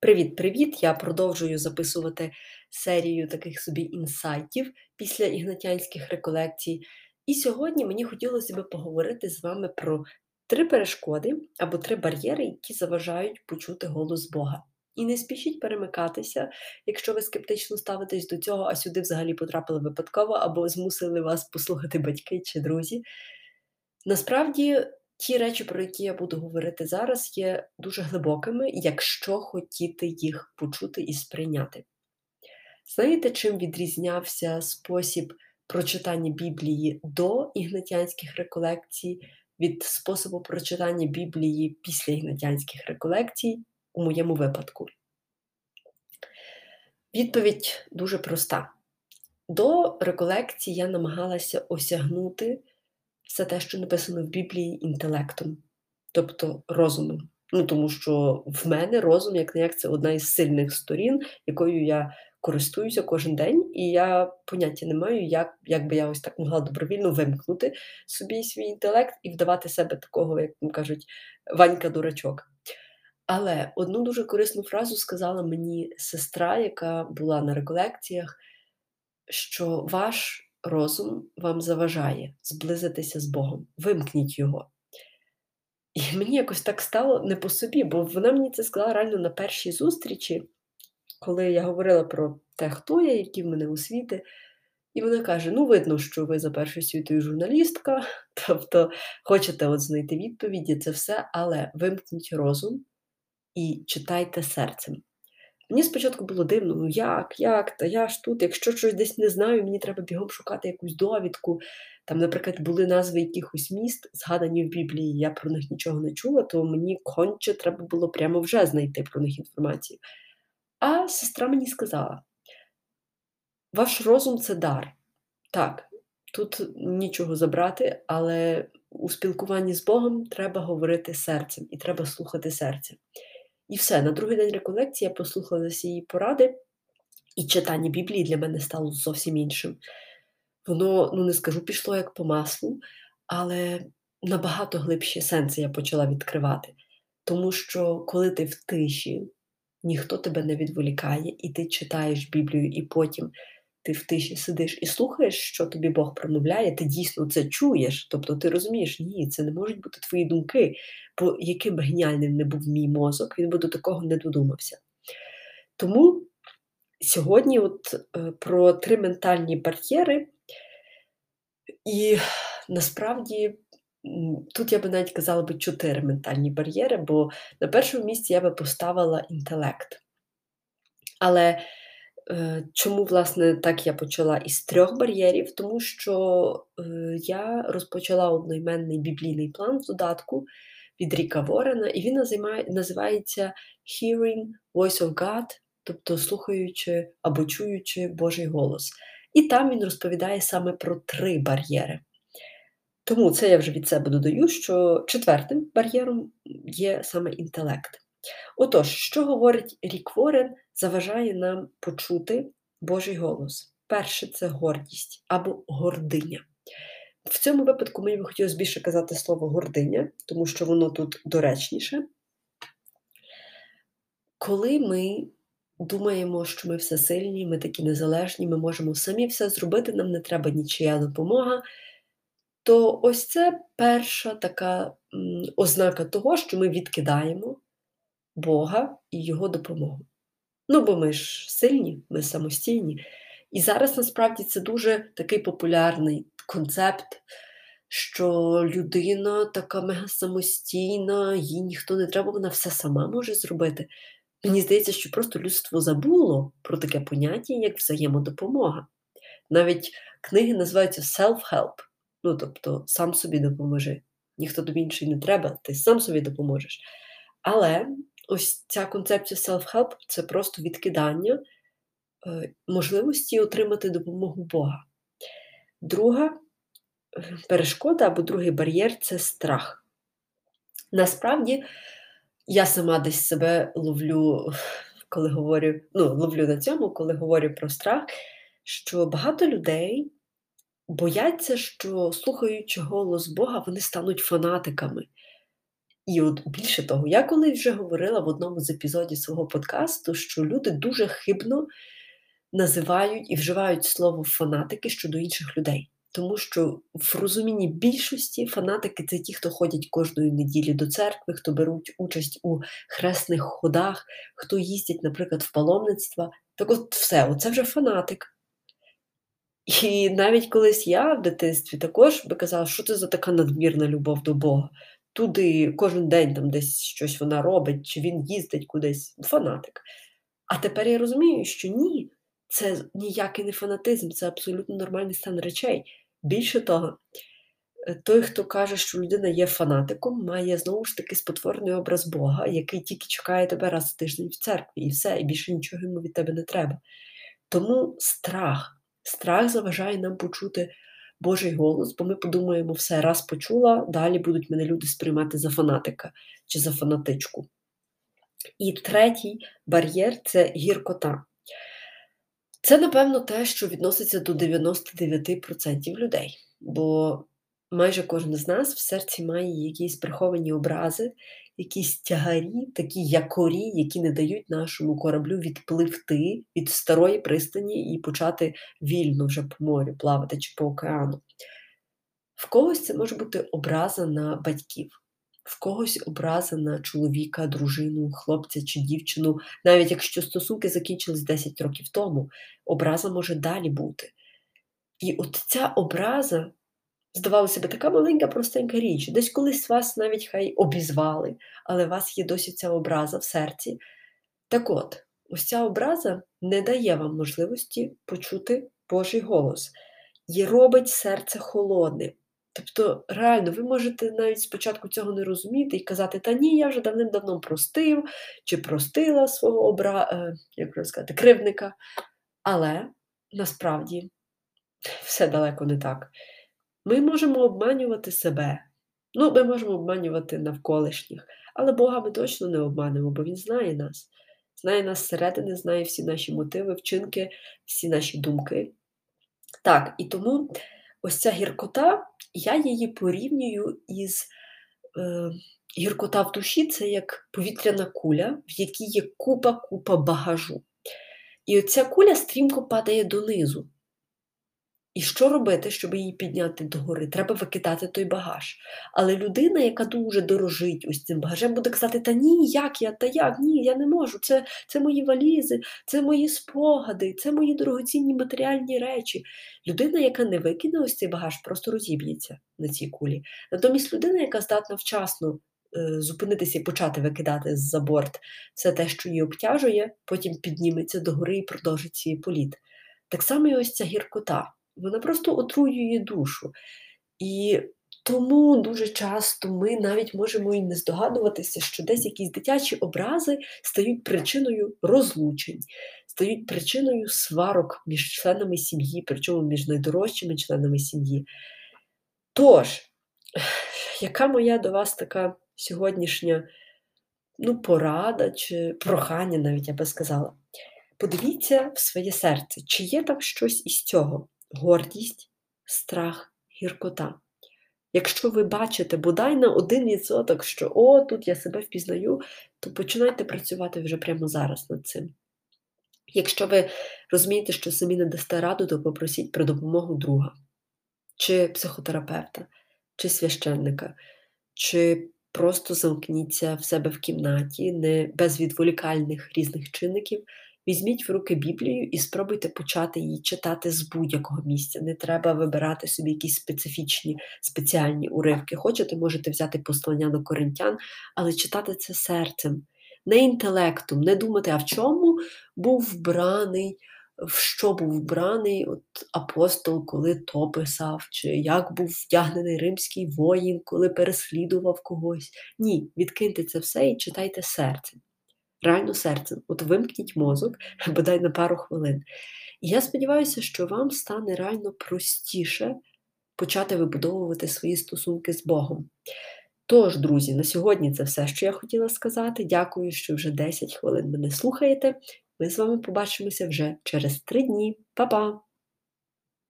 Привіт-привіт! Я продовжую записувати серію таких собі інсайтів після ігнатянських реколекцій. І сьогодні мені хотілося б поговорити з вами про три перешкоди або три бар'єри, які заважають почути голос Бога. І не спішіть перемикатися, якщо ви скептично ставитесь до цього, а сюди взагалі потрапили випадково, або змусили вас послухати батьки чи друзі. Насправді Ті речі, про які я буду говорити зараз, є дуже глибокими, якщо хотіти їх почути і сприйняти. Знаєте, чим відрізнявся спосіб прочитання Біблії до ігнатянських реколекцій від способу прочитання Біблії після ігнатянських реколекцій у моєму випадку? Відповідь дуже проста. До реколекції я намагалася осягнути все те, що написано в Біблії, інтелектом, тобто розумом. Ну, Тому що в мене розум, як не як, це одна із сильних сторін, якою я користуюся кожен день, і я поняття не маю, як як би я ось так могла добровільно вимкнути собі свій інтелект і вдавати себе такого, як кажуть, Ванька-дурачок. Але одну дуже корисну фразу сказала мені сестра, яка була на реколекціях, що ваш розум вам заважає зблизитися з Богом. Вимкніть його. І мені якось так стало не по собі, бо вона мені це сказала реально на першій зустрічі, коли я говорила про те, хто я, які в мене освіти. І вона каже: ну, видно, що ви за першою світою журналістка, тобто хочете от знайти відповіді, це все, але вимкніть розум і читайте серцем. Мені спочатку було дивно, ну як, як, та я ж тут, якщо щось десь не знаю, мені треба бігом шукати якусь довідку. Там, наприклад, були назви якихось міст, згадані в Біблії, я про них нічого не чула, то мені конче треба було прямо вже знайти про них інформацію. А сестра мені сказала: ваш розум це дар. Так, тут нічого забрати, але у спілкуванні з Богом треба говорити серцем і треба слухати серце. І все, на другий день реколекції я послухала її поради, і читання Біблії для мене стало зовсім іншим. Воно, ну не скажу, пішло як по маслу, але набагато глибші сенси я почала відкривати. Тому що, коли ти в тиші, ніхто тебе не відволікає, і ти читаєш Біблію, і потім ти в тиші сидиш і слухаєш, що тобі Бог промовляє, ти дійсно це чуєш. Тобто ти розумієш, ні, це не можуть бути твої думки, бо яким би геніальним не був мій мозок, він би до такого не додумався. Тому сьогодні от е, про три ментальні бар'єри, і насправді. Тут я би навіть казала би чотири ментальні бар'єри, бо на першому місці я би поставила інтелект. Але чому, власне, так я почала із трьох бар'єрів? Тому що е, я розпочала одноіменний біблійний план в додатку від Ріка Ворена, і він називається Hearing Voice of God, тобто слухаючи або чуючи Божий голос. І там він розповідає саме про три бар'єри. Тому це я вже від себе додаю, що четвертим бар'єром є саме інтелект. Отож, що говорить Рік Ворен, заважає нам почути Божий голос. Перше це гордість або гординя. В цьому випадку мені би хотілося більше казати слово гординя, тому що воно тут доречніше. Коли ми думаємо, що ми все сильні, ми такі незалежні, ми можемо самі все зробити, нам не треба нічия допомога, то ось це перша така ознака того, що ми відкидаємо Бога і Його допомогу. Ну, бо ми ж сильні, ми самостійні. І зараз насправді це дуже такий популярний концепт, що людина така мега самостійна, їй ніхто не треба, вона все сама може зробити. Мені здається, що просто людство забуло про таке поняття, як взаємодопомога. Навіть книги називаються self-help, ну тобто сам собі допоможи. Ніхто тобі інший не треба, ти сам собі допоможеш. Але ось ця концепція self-help це просто відкидання е, можливості отримати допомогу Бога. Друга е, перешкода або другий бар'єр це страх. Насправді, я сама десь себе ловлю, коли говорю, ну, ловлю на цьому, коли говорю про страх, що багато людей бояться, що слухаючи голос Бога, вони стануть фанатиками І от більше того, я колись вже говорила в одному з епізодів свого подкасту, що люди дуже хибно називають і вживають слово фанатики щодо інших людей. Тому що в розумінні більшості фанатики це ті, хто ходять кожної неділі до церкви, хто беруть участь у хресних ходах, хто їздять, наприклад, в паломництва. Так от все, оце вже фанатик. І навіть колись я в дитинстві також би казала, що це за така надмірна любов до Бога. Туди кожен день там десь щось вона робить, чи він їздить кудись. Фанатик. А тепер я розумію, що ні, це ніякий не фанатизм, це абсолютно нормальний стан речей. Більше того, е, той, хто каже, що людина є фанатиком, має знову ж таки спотворений образ Бога, який тільки чекає тебе раз в тиждень в церкві, і все, і більше нічого йому від тебе не треба. Тому страх. Страх заважає нам почути Божий голос, бо ми подумаємо, все, раз почула, далі будуть мене люди сприймати за фанатика чи за фанатичку. І третій бар'єр це гіркота. Це, напевно, те, що відноситься до 99% людей, бо майже кожен з нас в серці має якісь приховані образи, якісь тягарі, такі якорі, які не дають нашому кораблю відпливти від старої пристані і почати вільно вже по морю плавати чи по океану. В когось це може бути образа на батьків, в когось образа на чоловіка, дружину, хлопця чи дівчину, навіть якщо стосунки закінчились 10 років тому, образа може далі бути. І от ця образа здавалося би, така маленька, простенька річ. Десь колись вас навіть хай обізвали, але у вас є досі ця образа в серці. Так от, ось ця образа не дає вам можливості почути Божий голос і робить серце холодним. Тобто, реально, ви можете навіть спочатку цього не розуміти і казати, та ні, я вже давним-давно простив чи простила свого обра... Е, як сказати, кривника. Але насправді все далеко не так. Ми можемо обманювати себе. Ну, ми можемо обманювати навколишніх, але Бога ми точно не обманемо, бо Він знає нас. Знає нас зсередини, знає всі наші мотиви, вчинки, всі наші думки. Так, і тому ось ця гіркота, я її порівнюю із е, гіркота в душі це як повітряна куля, в якій є купа-купа багажу. І оця куля стрімко падає донизу. І що робити, щоб її підняти догори? Треба викидати той багаж. Але людина, яка дуже дорожить ось цим багажем, буде казати: Та ні, як я, та як, ні, я не можу. Це це мої валізи, це мої спогади, це мої дорогоцінні матеріальні речі. Людина, яка не викине ось цей багаж, просто розіб'ється на цій кулі. Натомість людина, яка здатна вчасно е, зупинитися і почати викидати за борт все те, що її обтяжує, потім підніметься догори і продовжить свій політ. Так само і ось ця гіркота вона просто отруює душу. І тому дуже часто ми навіть можемо і не здогадуватися, що десь якісь дитячі образи стають причиною розлучень, стають причиною сварок між членами сім'ї, причому між найдорожчими членами сім'ї. Тож, яка моя до вас така сьогоднішня ну, порада чи прохання, навіть я би сказала? Подивіться в своє серце, чи є там щось із цього гордість, страх, гіркота. Якщо ви бачите бодай на один відсоток, що о, тут я себе впізнаю, то починайте працювати вже прямо зараз над цим. Якщо ви розумієте, що самі не дасте раду, то попросіть про допомогу друга, чи психотерапевта, чи священника, чи просто замкніться в себе в кімнаті, не без відволікальних різних чинників, Візьміть в руки Біблію і спробуйте почати її читати з будь-якого місця. Не треба вибирати собі якісь специфічні спеціальні уривки. Хочете, можете взяти послання до коринтян, але читати це серцем, не інтелектом, не думати, а в чому був вбраний, в що був вбраний от апостол, коли то писав, чи як був вдягнений римський воїн, коли переслідував когось. Ні, відкиньте це все і читайте серцем реально серцем. От вимкніть мозок, бодай на пару хвилин. І я сподіваюся, що вам стане реально простіше почати вибудовувати свої стосунки з Богом. Тож, друзі, на сьогодні це все, що я хотіла сказати. Дякую, що вже 10 хвилин мене слухаєте. Ми з вами побачимося вже через 3 дні. Па-па!